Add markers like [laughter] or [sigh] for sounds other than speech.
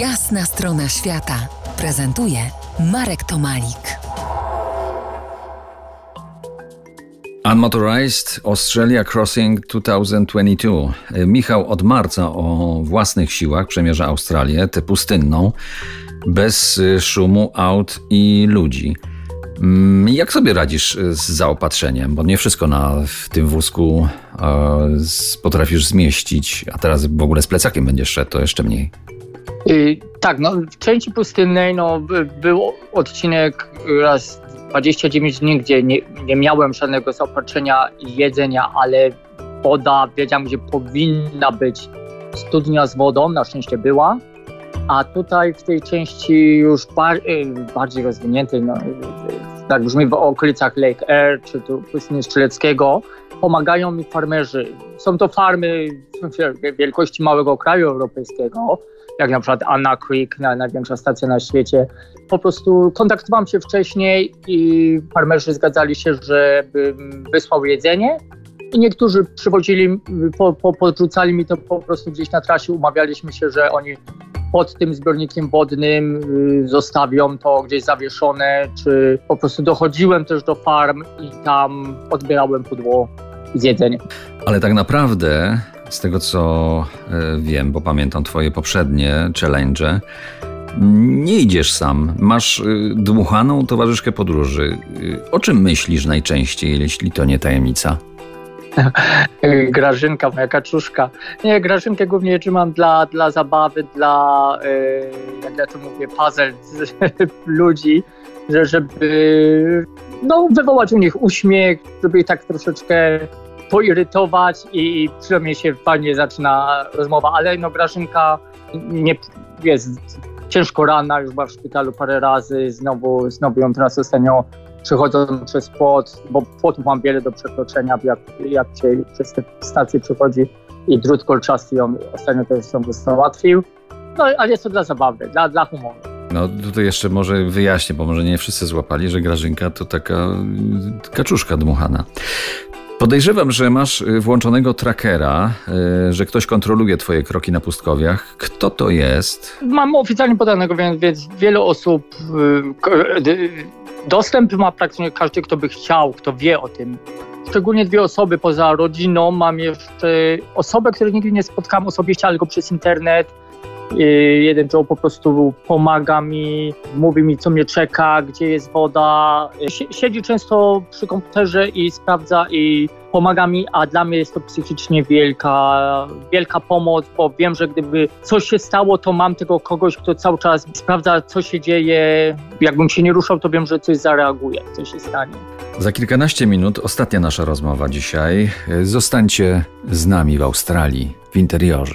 Jasna strona świata prezentuje Marek Tomalik. Unmotorized Australia Crossing 2022. Michał od marca o własnych siłach przemierza Australię, tę pustynną, bez szumu aut i ludzi. Mm, Jak sobie radzisz z zaopatrzeniem? Bo nie wszystko na, w tym wózku e, potrafisz zmieścić, a teraz w ogóle z plecakiem będziesz szedł, to jeszcze mniej. Y, tak, no w części pustynnej no, by- był odcinek raz 29 dni, gdzie nie, nie miałem żadnego zaopatrzenia i jedzenia, ale woda, wiedziałem, gdzie powinna być studnia z wodą, na szczęście była. A tutaj w tej części już bar, y, bardziej rozwiniętej, no, y, tak brzmi w okolicach Lake Air czy tu pustyni Strzeleckiego, pomagają mi farmerzy. Są to farmy wielkości małego kraju europejskiego, jak na przykład Anna Creek, na, największa stacja na świecie. Po prostu kontaktowałem się wcześniej i farmerzy zgadzali się, żebym wysłał jedzenie. I niektórzy przywozili, po, po, podrzucali mi to po prostu gdzieś na trasie. Umawialiśmy się, że oni pod tym zbiornikiem wodnym y, zostawią to gdzieś zawieszone, czy po prostu dochodziłem też do farm i tam odbierałem pudło Ale tak naprawdę, z tego co e, wiem, bo pamiętam twoje poprzednie challenge, nie idziesz sam. Masz y, dmuchaną towarzyszkę podróży. Y, O czym myślisz najczęściej, jeśli to nie tajemnica? [laughs] Grażynka, moja kaczuszka. Nie, Grażynkę głównie trzymam dla, dla zabawy, dla, y, jak ja to mówię, puzzle [laughs] ludzi, że, żeby no, wywołać u nich uśmiech, żeby ich tak troszeczkę poirytować i, przynajmniej się fajnie zaczyna rozmowa, ale no Grażynka nie jest ciężko ranna, już była w szpitalu parę razy, znowu, znowu ją teraz ostatnio przechodzą przez płot, bo płotów mam wiele do przekroczenia, jak, jak się przez te stacje przechodzi i drut kolczasty ją ostatnio też ją załatwił. No ale jest to dla zabawy, dla, dla humoru. No tutaj jeszcze może wyjaśnię, bo może nie wszyscy złapali, że Grażynka to taka y, kaczuszka dmuchana. Podejrzewam, że masz y, włączonego trackera, y, że ktoś kontroluje twoje kroki na pustkowiach. Kto to jest? Mam oficjalnie podanego, więc, wiele osób dostęp ma praktycznie każdy, kto by chciał, kto wie o tym. Szczególnie dwie osoby poza rodziną. Mam jeszcze osobę, której nigdy nie spotkałem osobiście, ale tylko przez internet. Y, Jeden Joe po prostu pomaga mi, mówi mi, co mnie czeka, gdzie jest woda. Sie- Siedzi często przy komputerze i sprawdza i pomaga mi, a dla mnie jest to psychicznie wielka, wielka pomoc, bo wiem, że gdyby coś się stało, to mam tego kogoś, kto cały czas sprawdza, co się dzieje. Jakbym się nie ruszał, to wiem, że coś zareaguje, co się stanie. Za kilkanaście minut ostatnia nasza rozmowa dzisiaj. Zostańcie z nami w Australii, w interiorze.